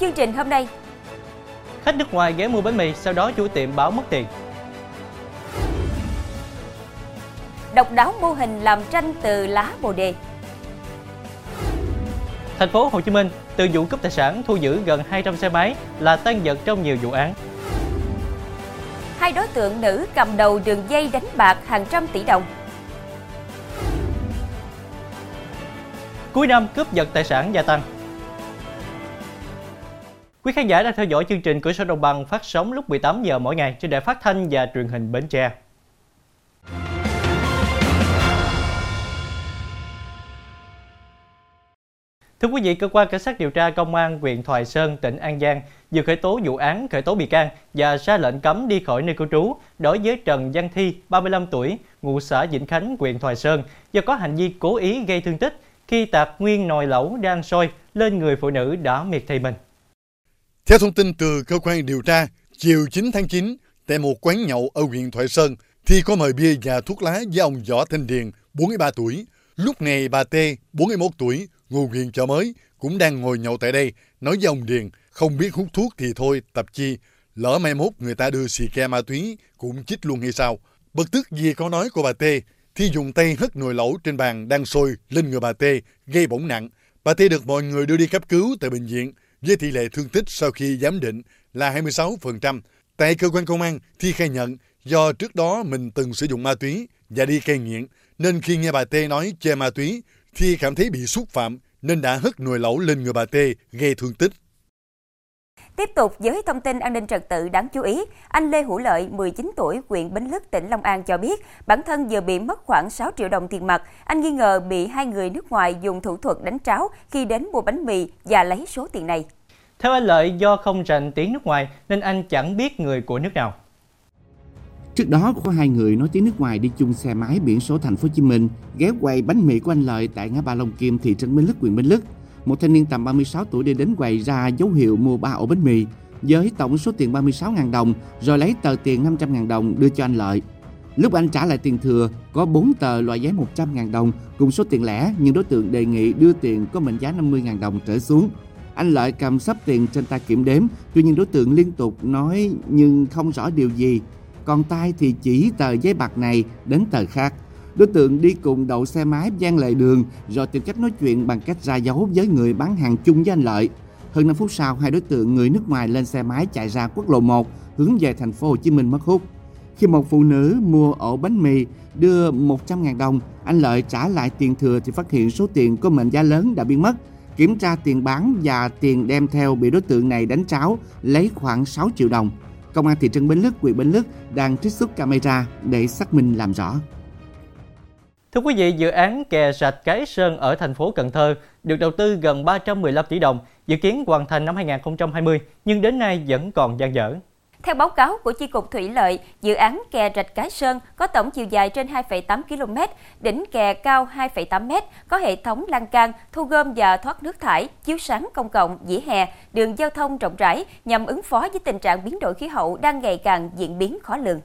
Chương trình hôm nay, Khách nước ngoài ghé mua bánh mì, sau đó chủ tiệm báo mất tiền. độc đáo mô hình làm tranh từ lá bồ đề. Thành phố Hồ Chí Minh, từ vụ cướp tài sản thu giữ gần 200 xe máy là tan vật trong nhiều vụ án. Hai đối tượng nữ cầm đầu đường dây đánh bạc hàng trăm tỷ đồng. Cuối năm cướp giật tài sản gia tăng. Quý khán giả đang theo dõi chương trình Cửa sổ Đồng bằng phát sóng lúc 18 giờ mỗi ngày trên đài phát thanh và truyền hình Bến Tre. Thưa quý vị, cơ quan cảnh sát điều tra công an huyện Thoại Sơn, tỉnh An Giang vừa khởi tố vụ án khởi tố bị can và ra lệnh cấm đi khỏi nơi cư trú đối với Trần Văn Thi, 35 tuổi, ngụ xã Vĩnh Khánh, huyện Thoại Sơn do có hành vi cố ý gây thương tích khi tạt nguyên nồi lẩu đang sôi lên người phụ nữ đã miệt thị mình. Theo thông tin từ cơ quan điều tra, chiều 9 tháng 9, tại một quán nhậu ở huyện Thoại Sơn, Thi có mời bia và thuốc lá với ông Võ Thanh Điền, 43 tuổi. Lúc này bà T, 41 tuổi, ngụ huyện chợ mới, cũng đang ngồi nhậu tại đây, nói với ông Điền, không biết hút thuốc thì thôi, tập chi. Lỡ mai mốt người ta đưa xì ke ma túy, cũng chích luôn hay sao? Bực tức vì câu nói của bà T, Thi dùng tay hất nồi lẩu trên bàn đang sôi lên người bà T, gây bỏng nặng. Bà T được mọi người đưa đi cấp cứu tại bệnh viện với tỷ lệ thương tích sau khi giám định là 26%. Tại cơ quan công an, Thi khai nhận do trước đó mình từng sử dụng ma túy và đi cai nghiện, nên khi nghe bà T nói che ma túy, Thi cảm thấy bị xúc phạm nên đã hất nồi lẩu lên người bà T gây thương tích. Tiếp tục với thông tin an ninh trật tự đáng chú ý, anh Lê Hữu Lợi, 19 tuổi, huyện Bến Lức, tỉnh Long An cho biết bản thân vừa bị mất khoảng 6 triệu đồng tiền mặt. Anh nghi ngờ bị hai người nước ngoài dùng thủ thuật đánh tráo khi đến mua bánh mì và lấy số tiền này. Theo anh Lợi, do không rành tiếng nước ngoài nên anh chẳng biết người của nước nào. Trước đó có hai người nói tiếng nước ngoài đi chung xe máy biển số thành phố Hồ Chí Minh ghé quầy bánh mì của anh Lợi tại ngã ba Long Kim thị trấn Bến Lức huyện Bến Lức. Một thanh niên tầm 36 tuổi đi đến quầy ra dấu hiệu mua ba ổ bánh mì với tổng số tiền 36.000 đồng rồi lấy tờ tiền 500.000 đồng đưa cho anh Lợi. Lúc anh trả lại tiền thừa có 4 tờ loại giấy 100.000 đồng cùng số tiền lẻ nhưng đối tượng đề nghị đưa tiền có mệnh giá 50.000 đồng trở xuống. Anh Lợi cầm sắp tiền trên tay kiểm đếm, tuy nhiên đối tượng liên tục nói nhưng không rõ điều gì. Còn tay thì chỉ tờ giấy bạc này đến tờ khác. Đối tượng đi cùng đậu xe máy gian lề đường rồi tìm cách nói chuyện bằng cách ra dấu với người bán hàng chung với anh Lợi. Hơn 5 phút sau, hai đối tượng người nước ngoài lên xe máy chạy ra quốc lộ 1 hướng về thành phố Hồ Chí Minh mất hút. Khi một phụ nữ mua ổ bánh mì đưa 100.000 đồng, anh Lợi trả lại tiền thừa thì phát hiện số tiền có mệnh giá lớn đã biến mất. Kiểm tra tiền bán và tiền đem theo bị đối tượng này đánh tráo lấy khoảng 6 triệu đồng. Công an thị trấn Bến Lức, huyện Bến Lức đang trích xuất camera để xác minh làm rõ. Thưa quý vị, dự án kè rạch Cái Sơn ở thành phố Cần Thơ được đầu tư gần 315 tỷ đồng, dự kiến hoàn thành năm 2020 nhưng đến nay vẫn còn dang dở. Theo báo cáo của Chi cục Thủy lợi, dự án kè rạch Cái Sơn có tổng chiều dài trên 2,8 km, đỉnh kè cao 2,8 m, có hệ thống lan can, thu gom và thoát nước thải, chiếu sáng công cộng, vỉa hè, đường giao thông rộng rãi nhằm ứng phó với tình trạng biến đổi khí hậu đang ngày càng diễn biến khó lường.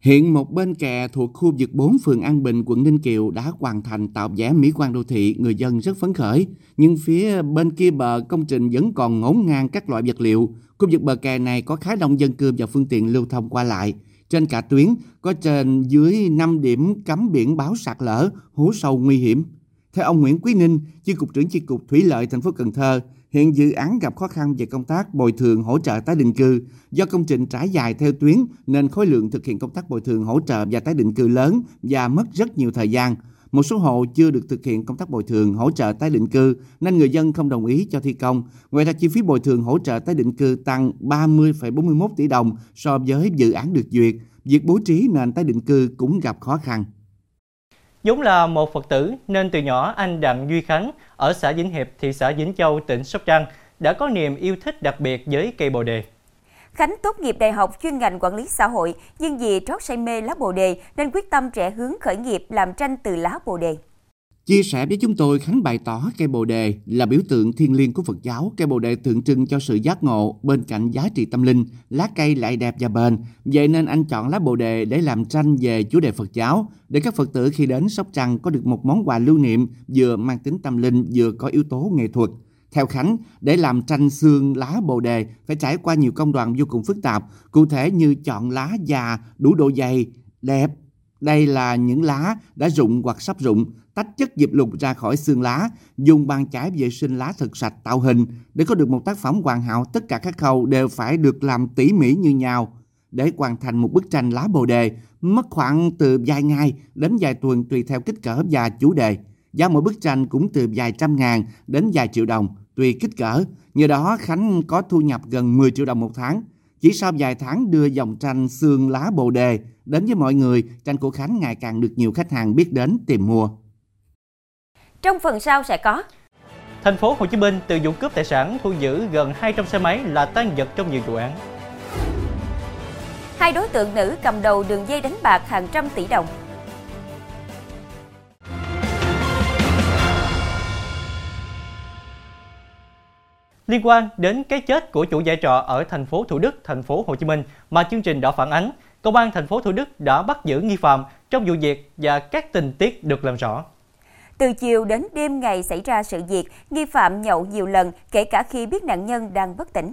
Hiện một bên kè thuộc khu vực 4 phường An Bình, quận Ninh Kiều đã hoàn thành tạo vẻ mỹ quan đô thị, người dân rất phấn khởi. Nhưng phía bên kia bờ công trình vẫn còn ngổn ngang các loại vật liệu. Khu vực bờ kè này có khá đông dân cư và phương tiện lưu thông qua lại. Trên cả tuyến có trên dưới 5 điểm cấm biển báo sạt lở, hố sâu nguy hiểm. Theo ông Nguyễn Quý Ninh, chi cục trưởng chi cục Thủy lợi thành phố Cần Thơ, hiện dự án gặp khó khăn về công tác bồi thường hỗ trợ tái định cư. Do công trình trải dài theo tuyến nên khối lượng thực hiện công tác bồi thường hỗ trợ và tái định cư lớn và mất rất nhiều thời gian. Một số hộ chưa được thực hiện công tác bồi thường hỗ trợ tái định cư nên người dân không đồng ý cho thi công. Ngoài ra chi phí bồi thường hỗ trợ tái định cư tăng 30,41 tỷ đồng so với dự án được duyệt. Việc bố trí nền tái định cư cũng gặp khó khăn. Vốn là một Phật tử nên từ nhỏ anh Đặng Duy Khánh ở xã Vĩnh Hiệp, thị xã Vĩnh Châu, tỉnh Sóc Trăng đã có niềm yêu thích đặc biệt với cây bồ đề. Khánh tốt nghiệp đại học chuyên ngành quản lý xã hội, nhưng vì trót say mê lá bồ đề nên quyết tâm trẻ hướng khởi nghiệp làm tranh từ lá bồ đề. Chia sẻ với chúng tôi, Khánh bày tỏ cây bồ đề là biểu tượng thiêng liêng của Phật giáo. Cây bồ đề tượng trưng cho sự giác ngộ bên cạnh giá trị tâm linh. Lá cây lại đẹp và bền. Vậy nên anh chọn lá bồ đề để làm tranh về chủ đề Phật giáo. Để các Phật tử khi đến Sóc Trăng có được một món quà lưu niệm vừa mang tính tâm linh vừa có yếu tố nghệ thuật. Theo Khánh, để làm tranh xương lá bồ đề phải trải qua nhiều công đoạn vô cùng phức tạp, cụ thể như chọn lá già đủ độ dày, đẹp. Đây là những lá đã rụng hoặc sắp rụng, tách chất diệp lục ra khỏi xương lá, dùng bàn chải vệ sinh lá thật sạch tạo hình. Để có được một tác phẩm hoàn hảo, tất cả các khâu đều phải được làm tỉ mỉ như nhau. Để hoàn thành một bức tranh lá bồ đề, mất khoảng từ vài ngày đến vài tuần tùy theo kích cỡ và chủ đề. Giá mỗi bức tranh cũng từ vài trăm ngàn đến vài triệu đồng, tùy kích cỡ. Nhờ đó Khánh có thu nhập gần 10 triệu đồng một tháng. Chỉ sau vài tháng đưa dòng tranh xương lá bồ đề đến với mọi người, tranh của Khánh ngày càng được nhiều khách hàng biết đến tìm mua. Trong phần sau sẽ có Thành phố Hồ Chí Minh từ vụ cướp tài sản thu giữ gần 200 xe máy là tan vật trong nhiều vụ án. Hai đối tượng nữ cầm đầu đường dây đánh bạc hàng trăm tỷ đồng. Liên quan đến cái chết của chủ giải trọ ở thành phố Thủ Đức, thành phố Hồ Chí Minh mà chương trình đã phản ánh, Công an thành phố Thủ Đức đã bắt giữ nghi phạm trong vụ việc và các tình tiết được làm rõ. Từ chiều đến đêm ngày xảy ra sự việc, nghi phạm nhậu nhiều lần, kể cả khi biết nạn nhân đang bất tỉnh.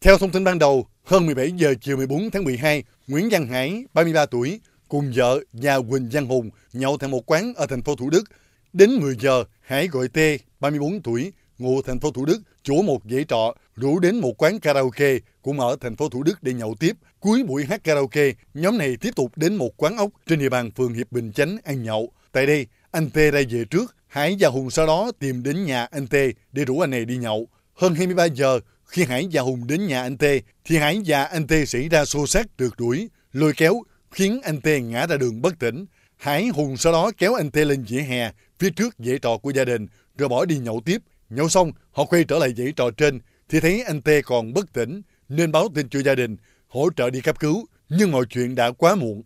Theo thông tin ban đầu, hơn 17 giờ chiều 14 tháng 12, Nguyễn Văn Hải, 33 tuổi, cùng vợ và Quỳnh Văn Hùng nhậu tại một quán ở thành phố Thủ Đức. Đến 10 giờ, Hải gọi T, 34 tuổi, ngụ thành phố Thủ Đức, chủ một dãy trọ, rủ đến một quán karaoke cũng ở thành phố Thủ Đức để nhậu tiếp. Cuối buổi hát karaoke, nhóm này tiếp tục đến một quán ốc trên địa bàn phường Hiệp Bình Chánh ăn nhậu. Tại đây, anh T ra về trước, Hải và Hùng sau đó tìm đến nhà anh T để rủ anh này đi nhậu. Hơn 23 giờ, khi Hải và Hùng đến nhà anh T, thì Hải và anh T xảy ra xô xát rượt đuổi, lôi kéo, khiến anh T ngã ra đường bất tỉnh. Hải Hùng sau đó kéo anh T lên vỉa hè phía trước dãy trọ của gia đình, rồi bỏ đi nhậu tiếp. Nhậu xong, họ quay trở lại dãy trọ trên, thì thấy anh T còn bất tỉnh, nên báo tin cho gia đình, hỗ trợ đi cấp cứu, nhưng mọi chuyện đã quá muộn.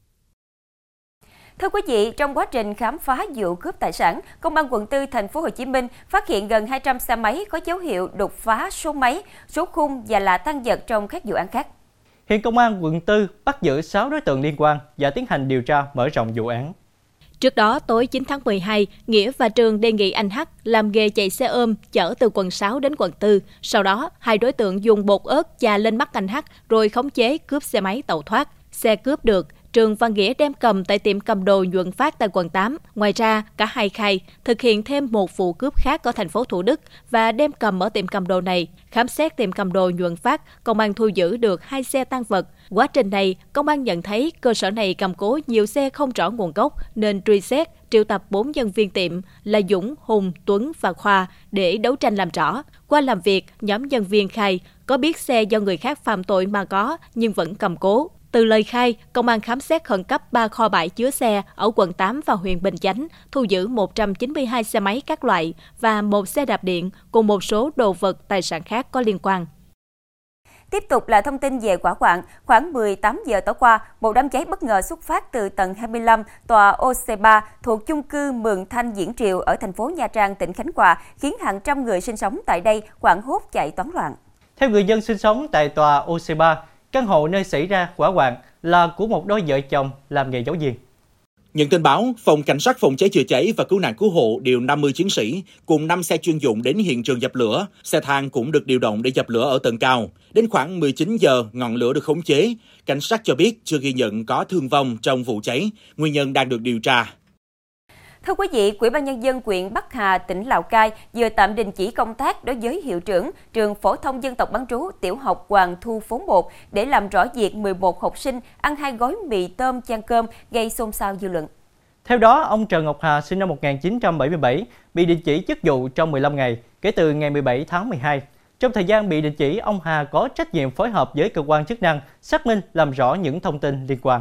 Thưa quý vị, trong quá trình khám phá vụ cướp tài sản, Công an quận 4 thành phố Hồ Chí Minh phát hiện gần 200 xe máy có dấu hiệu đột phá số máy, số khung và là tăng vật trong các vụ án khác. Hiện Công an quận 4 bắt giữ 6 đối tượng liên quan và tiến hành điều tra mở rộng vụ án. Trước đó, tối 9 tháng 12, Nghĩa và Trường đề nghị anh H làm nghề chạy xe ôm chở từ quận 6 đến quận 4. Sau đó, hai đối tượng dùng bột ớt chà lên mắt anh H rồi khống chế cướp xe máy tẩu thoát. Xe cướp được, Trường và Nghĩa đem cầm tại tiệm cầm đồ nhuận phát tại quận 8. Ngoài ra, cả hai khai thực hiện thêm một vụ cướp khác ở thành phố Thủ Đức và đem cầm ở tiệm cầm đồ này. Khám xét tiệm cầm đồ nhuận phát, công an thu giữ được hai xe tăng vật. Quá trình này, công an nhận thấy cơ sở này cầm cố nhiều xe không rõ nguồn gốc nên truy xét, triệu tập 4 nhân viên tiệm là Dũng, Hùng, Tuấn và Khoa để đấu tranh làm rõ. Qua làm việc, nhóm nhân viên khai có biết xe do người khác phạm tội mà có nhưng vẫn cầm cố. Từ lời khai, công an khám xét khẩn cấp 3 kho bãi chứa xe ở quận 8 và huyện Bình Chánh, thu giữ 192 xe máy các loại và một xe đạp điện cùng một số đồ vật tài sản khác có liên quan. Tiếp tục là thông tin về quả quạng. Khoảng 18 giờ tối qua, một đám cháy bất ngờ xuất phát từ tầng 25 tòa OC3 thuộc chung cư Mường Thanh Diễn Triều ở thành phố Nha Trang, tỉnh Khánh Hòa, khiến hàng trăm người sinh sống tại đây quảng hốt chạy toán loạn. Theo người dân sinh sống tại tòa OC3, Căn hộ nơi xảy ra hỏa hoạn là của một đôi vợ chồng làm nghề giáo viên. Nhận tin báo, Phòng Cảnh sát Phòng cháy chữa cháy và Cứu nạn Cứu hộ điều 50 chiến sĩ cùng 5 xe chuyên dụng đến hiện trường dập lửa. Xe thang cũng được điều động để dập lửa ở tầng cao. Đến khoảng 19 giờ, ngọn lửa được khống chế. Cảnh sát cho biết chưa ghi nhận có thương vong trong vụ cháy. Nguyên nhân đang được điều tra. Thưa quý vị, Quỹ ban Nhân dân huyện Bắc Hà, tỉnh Lào Cai vừa tạm đình chỉ công tác đối với hiệu trưởng trường phổ thông dân tộc bán trú tiểu học Hoàng Thu phố 1 để làm rõ việc 11 học sinh ăn hai gói mì tôm chan cơm gây xôn xao dư luận. Theo đó, ông Trần Ngọc Hà sinh năm 1977 bị đình chỉ chức vụ trong 15 ngày kể từ ngày 17 tháng 12. Trong thời gian bị đình chỉ, ông Hà có trách nhiệm phối hợp với cơ quan chức năng xác minh làm rõ những thông tin liên quan.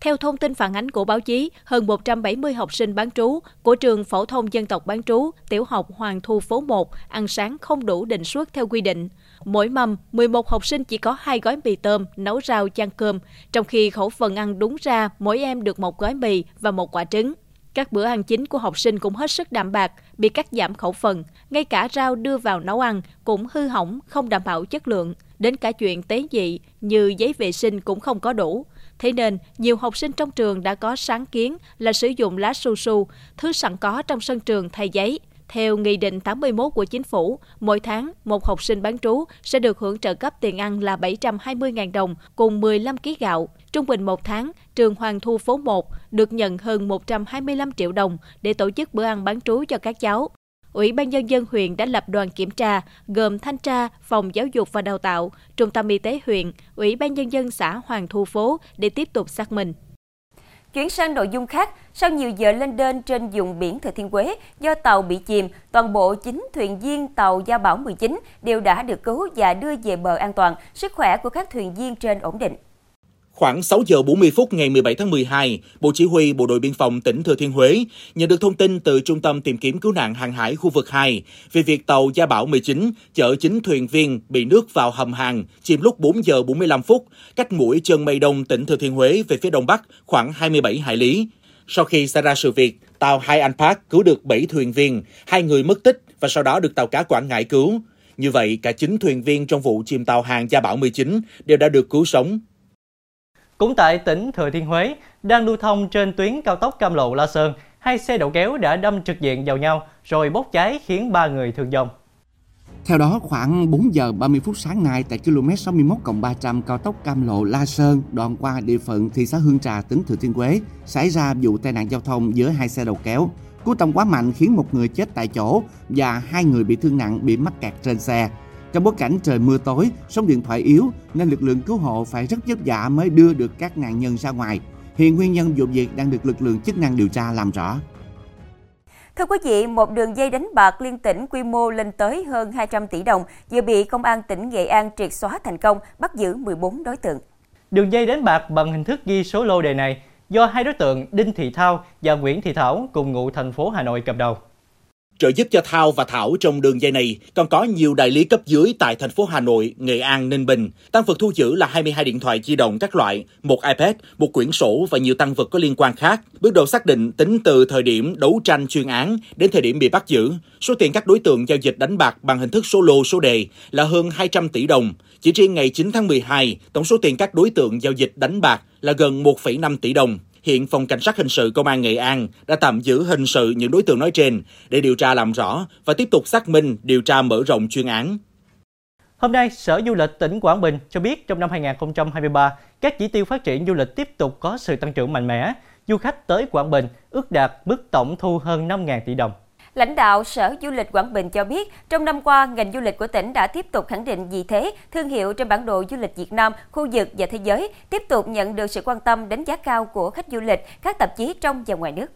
Theo thông tin phản ánh của báo chí, hơn 170 học sinh bán trú của trường phổ thông dân tộc bán trú tiểu học Hoàng Thu phố 1 ăn sáng không đủ định suất theo quy định. Mỗi mâm, 11 học sinh chỉ có hai gói mì tôm, nấu rau chan cơm, trong khi khẩu phần ăn đúng ra mỗi em được một gói mì và một quả trứng. Các bữa ăn chính của học sinh cũng hết sức đạm bạc, bị cắt giảm khẩu phần. Ngay cả rau đưa vào nấu ăn cũng hư hỏng, không đảm bảo chất lượng. Đến cả chuyện tế dị như giấy vệ sinh cũng không có đủ. Thế nên, nhiều học sinh trong trường đã có sáng kiến là sử dụng lá su su, thứ sẵn có trong sân trường thay giấy. Theo Nghị định 81 của Chính phủ, mỗi tháng, một học sinh bán trú sẽ được hưởng trợ cấp tiền ăn là 720.000 đồng cùng 15 kg gạo. Trung bình một tháng, trường Hoàng Thu phố 1 được nhận hơn 125 triệu đồng để tổ chức bữa ăn bán trú cho các cháu. Ủy ban Nhân dân huyện đã lập đoàn kiểm tra, gồm thanh tra, phòng giáo dục và đào tạo, trung tâm y tế huyện, Ủy ban Nhân dân xã Hoàng Thu Phố để tiếp tục xác minh. Chuyển sang nội dung khác, sau nhiều giờ lên đên trên vùng biển Thừa Thiên Huế do tàu bị chìm, toàn bộ 9 thuyền viên tàu Gia Bảo 19 đều đã được cứu và đưa về bờ an toàn, sức khỏe của các thuyền viên trên ổn định. Khoảng 6 giờ 40 phút ngày 17 tháng 12, Bộ Chỉ huy Bộ đội Biên phòng tỉnh Thừa Thiên Huế nhận được thông tin từ Trung tâm tìm kiếm cứu nạn hàng hải khu vực 2 về việc tàu Gia Bảo 19 chở 9 thuyền viên bị nước vào hầm hàng chìm lúc 4 giờ 45 phút, cách mũi Trơn Mây Đông tỉnh Thừa Thiên Huế về phía đông bắc khoảng 27 hải lý. Sau khi xảy ra sự việc, tàu Hai Anh Park cứu được 7 thuyền viên, hai người mất tích và sau đó được tàu cá Quảng Ngãi cứu. Như vậy, cả 9 thuyền viên trong vụ chìm tàu hàng Gia Bảo 19 đều đã được cứu sống. Cũng tại tỉnh Thừa Thiên Huế, đang lưu thông trên tuyến cao tốc Cam Lộ La Sơn, hai xe đầu kéo đã đâm trực diện vào nhau rồi bốc cháy khiến ba người thương vong. Theo đó, khoảng 4 giờ 30 phút sáng nay tại km 61 300 cao tốc Cam Lộ La Sơn đoạn qua địa phận thị xã Hương Trà, tỉnh Thừa Thiên Huế xảy ra vụ tai nạn giao thông giữa hai xe đầu kéo. Cú tông quá mạnh khiến một người chết tại chỗ và hai người bị thương nặng bị mắc kẹt trên xe. Trong bối cảnh trời mưa tối, sóng điện thoại yếu nên lực lượng cứu hộ phải rất vất vả mới đưa được các nạn nhân ra ngoài. Hiện nguyên nhân vụ việc đang được lực lượng chức năng điều tra làm rõ. Thưa quý vị, một đường dây đánh bạc liên tỉnh quy mô lên tới hơn 200 tỷ đồng vừa bị Công an tỉnh Nghệ An triệt xóa thành công, bắt giữ 14 đối tượng. Đường dây đánh bạc bằng hình thức ghi số lô đề này do hai đối tượng Đinh Thị Thao và Nguyễn Thị Thảo cùng ngụ thành phố Hà Nội cầm đầu. Trợ giúp cho Thao và Thảo trong đường dây này còn có nhiều đại lý cấp dưới tại thành phố Hà Nội, Nghệ An, Ninh Bình. Tăng vật thu giữ là 22 điện thoại di động các loại, một iPad, một quyển sổ và nhiều tăng vật có liên quan khác. Bước đầu xác định tính từ thời điểm đấu tranh chuyên án đến thời điểm bị bắt giữ, số tiền các đối tượng giao dịch đánh bạc bằng hình thức số lô số đề là hơn 200 tỷ đồng. Chỉ riêng ngày 9 tháng 12, tổng số tiền các đối tượng giao dịch đánh bạc là gần 1,5 tỷ đồng. Hiện Phòng Cảnh sát Hình sự Công an Nghệ An đã tạm giữ hình sự những đối tượng nói trên để điều tra làm rõ và tiếp tục xác minh, điều tra mở rộng chuyên án. Hôm nay, Sở Du lịch tỉnh Quảng Bình cho biết trong năm 2023, các chỉ tiêu phát triển du lịch tiếp tục có sự tăng trưởng mạnh mẽ. Du khách tới Quảng Bình ước đạt mức tổng thu hơn 5.000 tỷ đồng. Lãnh đạo Sở Du lịch Quảng Bình cho biết, trong năm qua, ngành du lịch của tỉnh đã tiếp tục khẳng định vị thế, thương hiệu trên bản đồ du lịch Việt Nam, khu vực và thế giới, tiếp tục nhận được sự quan tâm đánh giá cao của khách du lịch, các tạp chí trong và ngoài nước.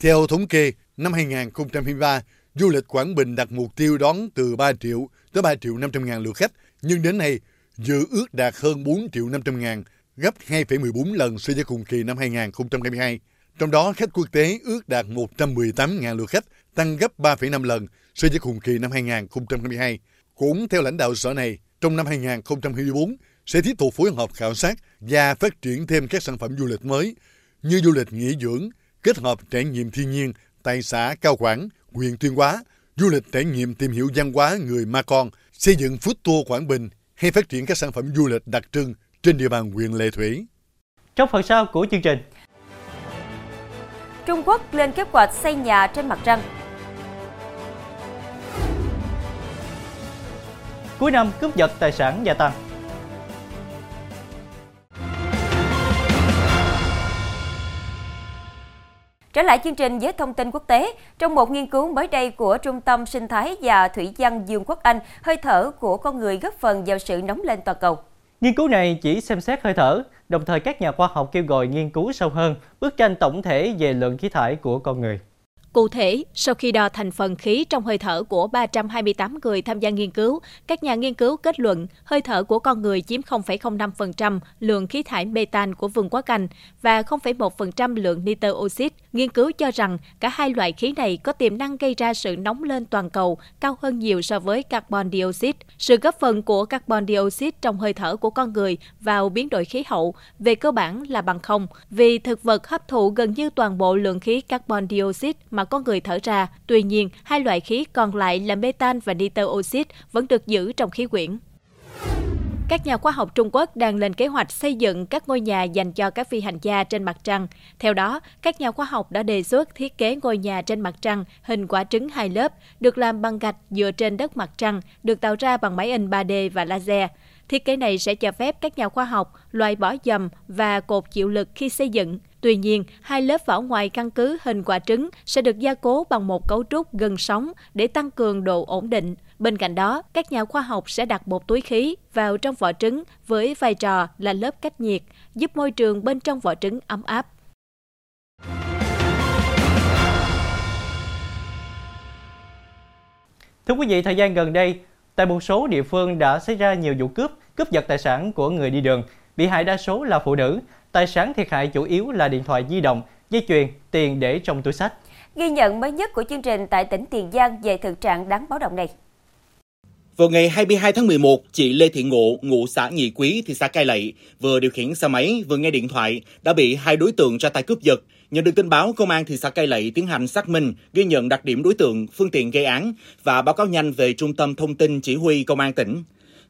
Theo thống kê, năm 2023, du lịch Quảng Bình đặt mục tiêu đón từ 3 triệu tới 3 triệu 500 ngàn lượt khách, nhưng đến nay dự ước đạt hơn 4 triệu 500 ngàn, gấp 2,14 lần so với cùng kỳ năm 2022. Trong đó, khách quốc tế ước đạt 118.000 lượt khách, tăng gấp 3,5 lần so với cùng kỳ năm 2022. Cũng theo lãnh đạo sở này, trong năm 2024 sẽ tiếp tục phối hợp khảo sát và phát triển thêm các sản phẩm du lịch mới như du lịch nghỉ dưỡng, kết hợp trải nghiệm thiên nhiên tại xã Cao Quảng, huyện Tuyên Hóa, du lịch trải nghiệm tìm hiểu văn hóa người Ma Con, xây dựng food tour Quảng Bình hay phát triển các sản phẩm du lịch đặc trưng trên địa bàn huyện Lệ Thủy. Trong phần sau của chương trình, Trung Quốc lên kế hoạch xây nhà trên mặt trăng. Cuối năm cướp giật tài sản gia tăng. Trở lại chương trình với thông tin quốc tế, trong một nghiên cứu mới đây của Trung tâm Sinh thái và Thủy văn Dương quốc Anh, hơi thở của con người góp phần vào sự nóng lên toàn cầu. Nghiên cứu này chỉ xem xét hơi thở, đồng thời các nhà khoa học kêu gọi nghiên cứu sâu hơn bức tranh tổng thể về lượng khí thải của con người. Cụ thể, sau khi đo thành phần khí trong hơi thở của 328 người tham gia nghiên cứu, các nhà nghiên cứu kết luận hơi thở của con người chiếm 0,05% lượng khí thải metan của vườn quá cành và 0,1% lượng nitơ oxit. Nghiên cứu cho rằng cả hai loại khí này có tiềm năng gây ra sự nóng lên toàn cầu cao hơn nhiều so với carbon dioxide. Sự góp phần của carbon dioxide trong hơi thở của con người vào biến đổi khí hậu về cơ bản là bằng không, vì thực vật hấp thụ gần như toàn bộ lượng khí carbon dioxide mà con người thở ra. Tuy nhiên, hai loại khí còn lại là metan và nitơ oxit vẫn được giữ trong khí quyển. các nhà khoa học Trung Quốc đang lên kế hoạch xây dựng các ngôi nhà dành cho các phi hành gia trên mặt trăng. Theo đó, các nhà khoa học đã đề xuất thiết kế ngôi nhà trên mặt trăng hình quả trứng hai lớp, được làm bằng gạch dựa trên đất mặt trăng, được tạo ra bằng máy in 3D và laser. Thiết kế này sẽ cho phép các nhà khoa học loại bỏ dầm và cột chịu lực khi xây dựng. Tuy nhiên, hai lớp vỏ ngoài căn cứ hình quả trứng sẽ được gia cố bằng một cấu trúc gần sóng để tăng cường độ ổn định. Bên cạnh đó, các nhà khoa học sẽ đặt một túi khí vào trong vỏ trứng với vai trò là lớp cách nhiệt, giúp môi trường bên trong vỏ trứng ấm áp. Thưa quý vị, thời gian gần đây, tại một số địa phương đã xảy ra nhiều vụ cướp, cướp giật tài sản của người đi đường. Bị hại đa số là phụ nữ. Tài sản thiệt hại chủ yếu là điện thoại di động, dây chuyền, tiền để trong túi sách. Ghi nhận mới nhất của chương trình tại tỉnh Tiền Giang về thực trạng đáng báo động này. Vào ngày 22 tháng 11, chị Lê Thị Ngộ, ngụ xã Nhị Quý, thị xã Cai Lậy, vừa điều khiển xe máy, vừa nghe điện thoại, đã bị hai đối tượng ra tay cướp giật. Nhận được tin báo, công an thị xã Cai Lậy tiến hành xác minh, ghi nhận đặc điểm đối tượng, phương tiện gây án và báo cáo nhanh về Trung tâm Thông tin Chỉ huy Công an tỉnh.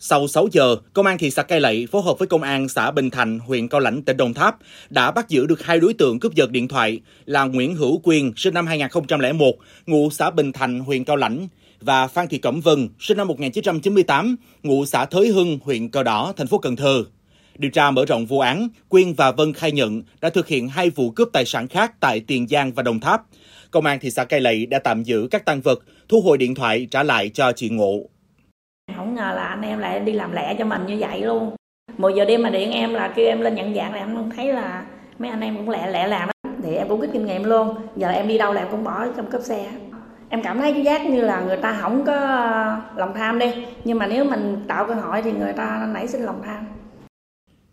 Sau 6 giờ, Công an thị xã Cai Lậy phối hợp với Công an xã Bình Thành, huyện Cao Lãnh, tỉnh Đồng Tháp đã bắt giữ được hai đối tượng cướp giật điện thoại là Nguyễn Hữu Quyền, sinh năm 2001, ngụ xã Bình Thành, huyện Cao Lãnh, và Phan Thị Cẩm Vân, sinh năm 1998, ngụ xã Thới Hưng, huyện Cờ Đỏ, thành phố Cần Thơ. Điều tra mở rộng vụ án, Quyên và Vân khai nhận đã thực hiện hai vụ cướp tài sản khác tại Tiền Giang và Đồng Tháp. Công an thị xã Cai Lậy đã tạm giữ các tăng vật, thu hồi điện thoại trả lại cho chị Ngộ. Không ngờ là anh em lại đi làm lẹ cho mình như vậy luôn. 10 giờ đêm mà điện em là kêu em lên nhận dạng là em thấy là mấy anh em cũng lẹ lẹ làm đó. Thì em cũng có kinh nghiệm luôn. Giờ em đi đâu là em cũng bỏ trong cốp xe em cảm thấy cái giác như là người ta không có lòng tham đi nhưng mà nếu mình tạo cơ hội thì người ta nảy sinh lòng tham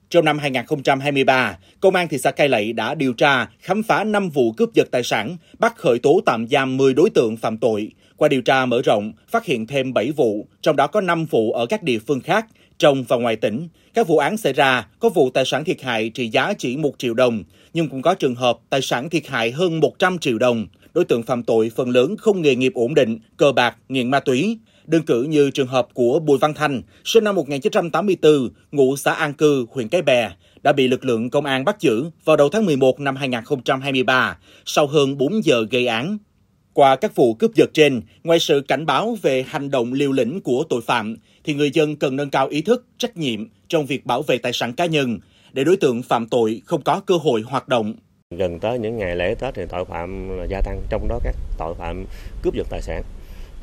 trong năm 2023, Công an thị xã Cai Lậy đã điều tra, khám phá 5 vụ cướp giật tài sản, bắt khởi tố tạm giam 10 đối tượng phạm tội. Qua điều tra mở rộng, phát hiện thêm 7 vụ, trong đó có 5 vụ ở các địa phương khác, trong và ngoài tỉnh. Các vụ án xảy ra, có vụ tài sản thiệt hại trị giá chỉ 1 triệu đồng, nhưng cũng có trường hợp tài sản thiệt hại hơn 100 triệu đồng đối tượng phạm tội phần lớn không nghề nghiệp ổn định, cờ bạc, nghiện ma túy. Đơn cử như trường hợp của Bùi Văn Thanh, sinh năm 1984, ngụ xã An Cư, huyện Cái Bè, đã bị lực lượng công an bắt giữ vào đầu tháng 11 năm 2023, sau hơn 4 giờ gây án. Qua các vụ cướp giật trên, ngoài sự cảnh báo về hành động liều lĩnh của tội phạm, thì người dân cần nâng cao ý thức, trách nhiệm trong việc bảo vệ tài sản cá nhân, để đối tượng phạm tội không có cơ hội hoạt động. Gần tới những ngày lễ Tết thì tội phạm gia tăng, trong đó các tội phạm cướp giật tài sản.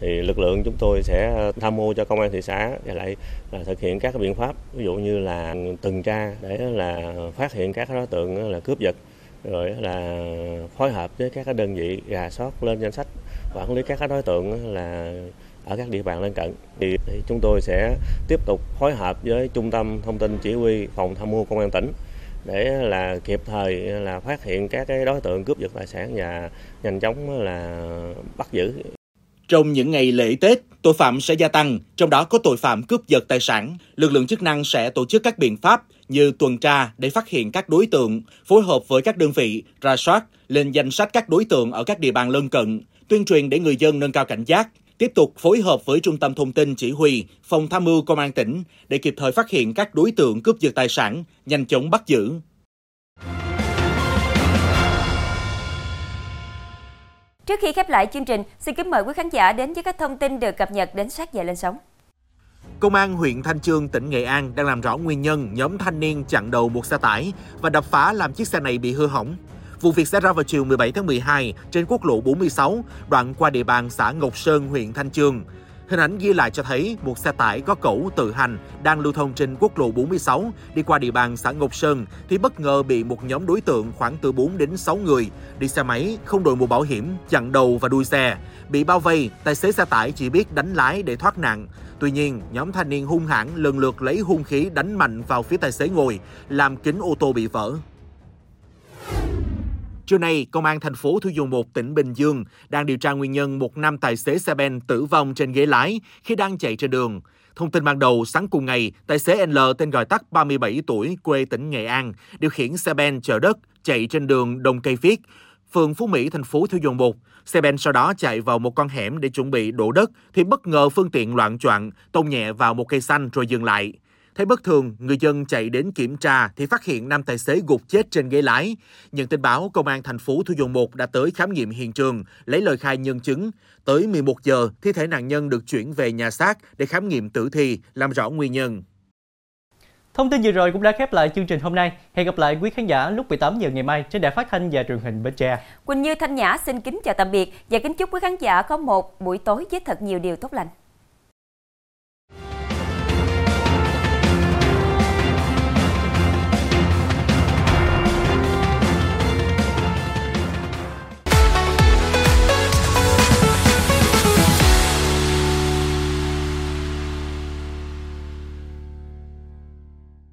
Thì lực lượng chúng tôi sẽ ờ, tham mưu cho công an thị xã và lại là thực hiện các biện pháp, ví dụ như là tuần tra để là phát hiện các đối tượng ờ, là cướp giật, rồi là phối hợp với các đơn vị rà soát lên danh sách quản lý các đối tượng ờ, là ở các địa bàn lân cận thì, thì chúng tôi sẽ tiếp tục phối hợp với trung tâm thông tin chỉ huy phòng tham mưu công an tỉnh để là kịp thời là phát hiện các cái đối tượng cướp giật tài sản và nhanh chóng là bắt giữ. Trong những ngày lễ Tết, tội phạm sẽ gia tăng, trong đó có tội phạm cướp giật tài sản. Lực lượng chức năng sẽ tổ chức các biện pháp như tuần tra để phát hiện các đối tượng, phối hợp với các đơn vị, ra soát, lên danh sách các đối tượng ở các địa bàn lân cận, tuyên truyền để người dân nâng cao cảnh giác, tiếp tục phối hợp với Trung tâm Thông tin Chỉ huy, Phòng Tham mưu Công an tỉnh để kịp thời phát hiện các đối tượng cướp giật tài sản, nhanh chóng bắt giữ. Trước khi khép lại chương trình, xin kính mời quý khán giả đến với các thông tin được cập nhật đến sát giờ lên sóng. Công an huyện Thanh Chương, tỉnh Nghệ An đang làm rõ nguyên nhân nhóm thanh niên chặn đầu một xe tải và đập phá làm chiếc xe này bị hư hỏng. Vụ việc xảy ra vào chiều 17 tháng 12 trên quốc lộ 46, đoạn qua địa bàn xã Ngọc Sơn, huyện Thanh Chương. Hình ảnh ghi lại cho thấy một xe tải có cẩu tự hành đang lưu thông trên quốc lộ 46 đi qua địa bàn xã Ngọc Sơn thì bất ngờ bị một nhóm đối tượng khoảng từ 4 đến 6 người đi xe máy không đội mũ bảo hiểm chặn đầu và đuôi xe. Bị bao vây, tài xế xe tải chỉ biết đánh lái để thoát nạn. Tuy nhiên, nhóm thanh niên hung hãn lần lượt lấy hung khí đánh mạnh vào phía tài xế ngồi, làm kính ô tô bị vỡ. Trưa nay, Công an thành phố Thu Dầu một tỉnh Bình Dương đang điều tra nguyên nhân một nam tài xế xe ben tử vong trên ghế lái khi đang chạy trên đường. Thông tin ban đầu, sáng cùng ngày, tài xế L tên gọi tắt 37 tuổi, quê tỉnh Nghệ An, điều khiển xe ben chở đất chạy trên đường Đông Cây Viết, phường Phú Mỹ, thành phố Thu Dầu một. Xe ben sau đó chạy vào một con hẻm để chuẩn bị đổ đất thì bất ngờ phương tiện loạn choạng tông nhẹ vào một cây xanh rồi dừng lại. Thấy bất thường, người dân chạy đến kiểm tra thì phát hiện nam tài xế gục chết trên ghế lái. Nhận tin báo, công an thành phố Thủ Dầu Một đã tới khám nghiệm hiện trường, lấy lời khai nhân chứng. Tới 11 giờ, thi thể nạn nhân được chuyển về nhà xác để khám nghiệm tử thi, làm rõ nguyên nhân. Thông tin vừa rồi cũng đã khép lại chương trình hôm nay. Hẹn gặp lại quý khán giả lúc 18 giờ ngày mai trên đài phát thanh và truyền hình Bến Tre. Quỳnh Như Thanh Nhã xin kính chào tạm biệt và kính chúc quý khán giả có một buổi tối với thật nhiều điều tốt lành.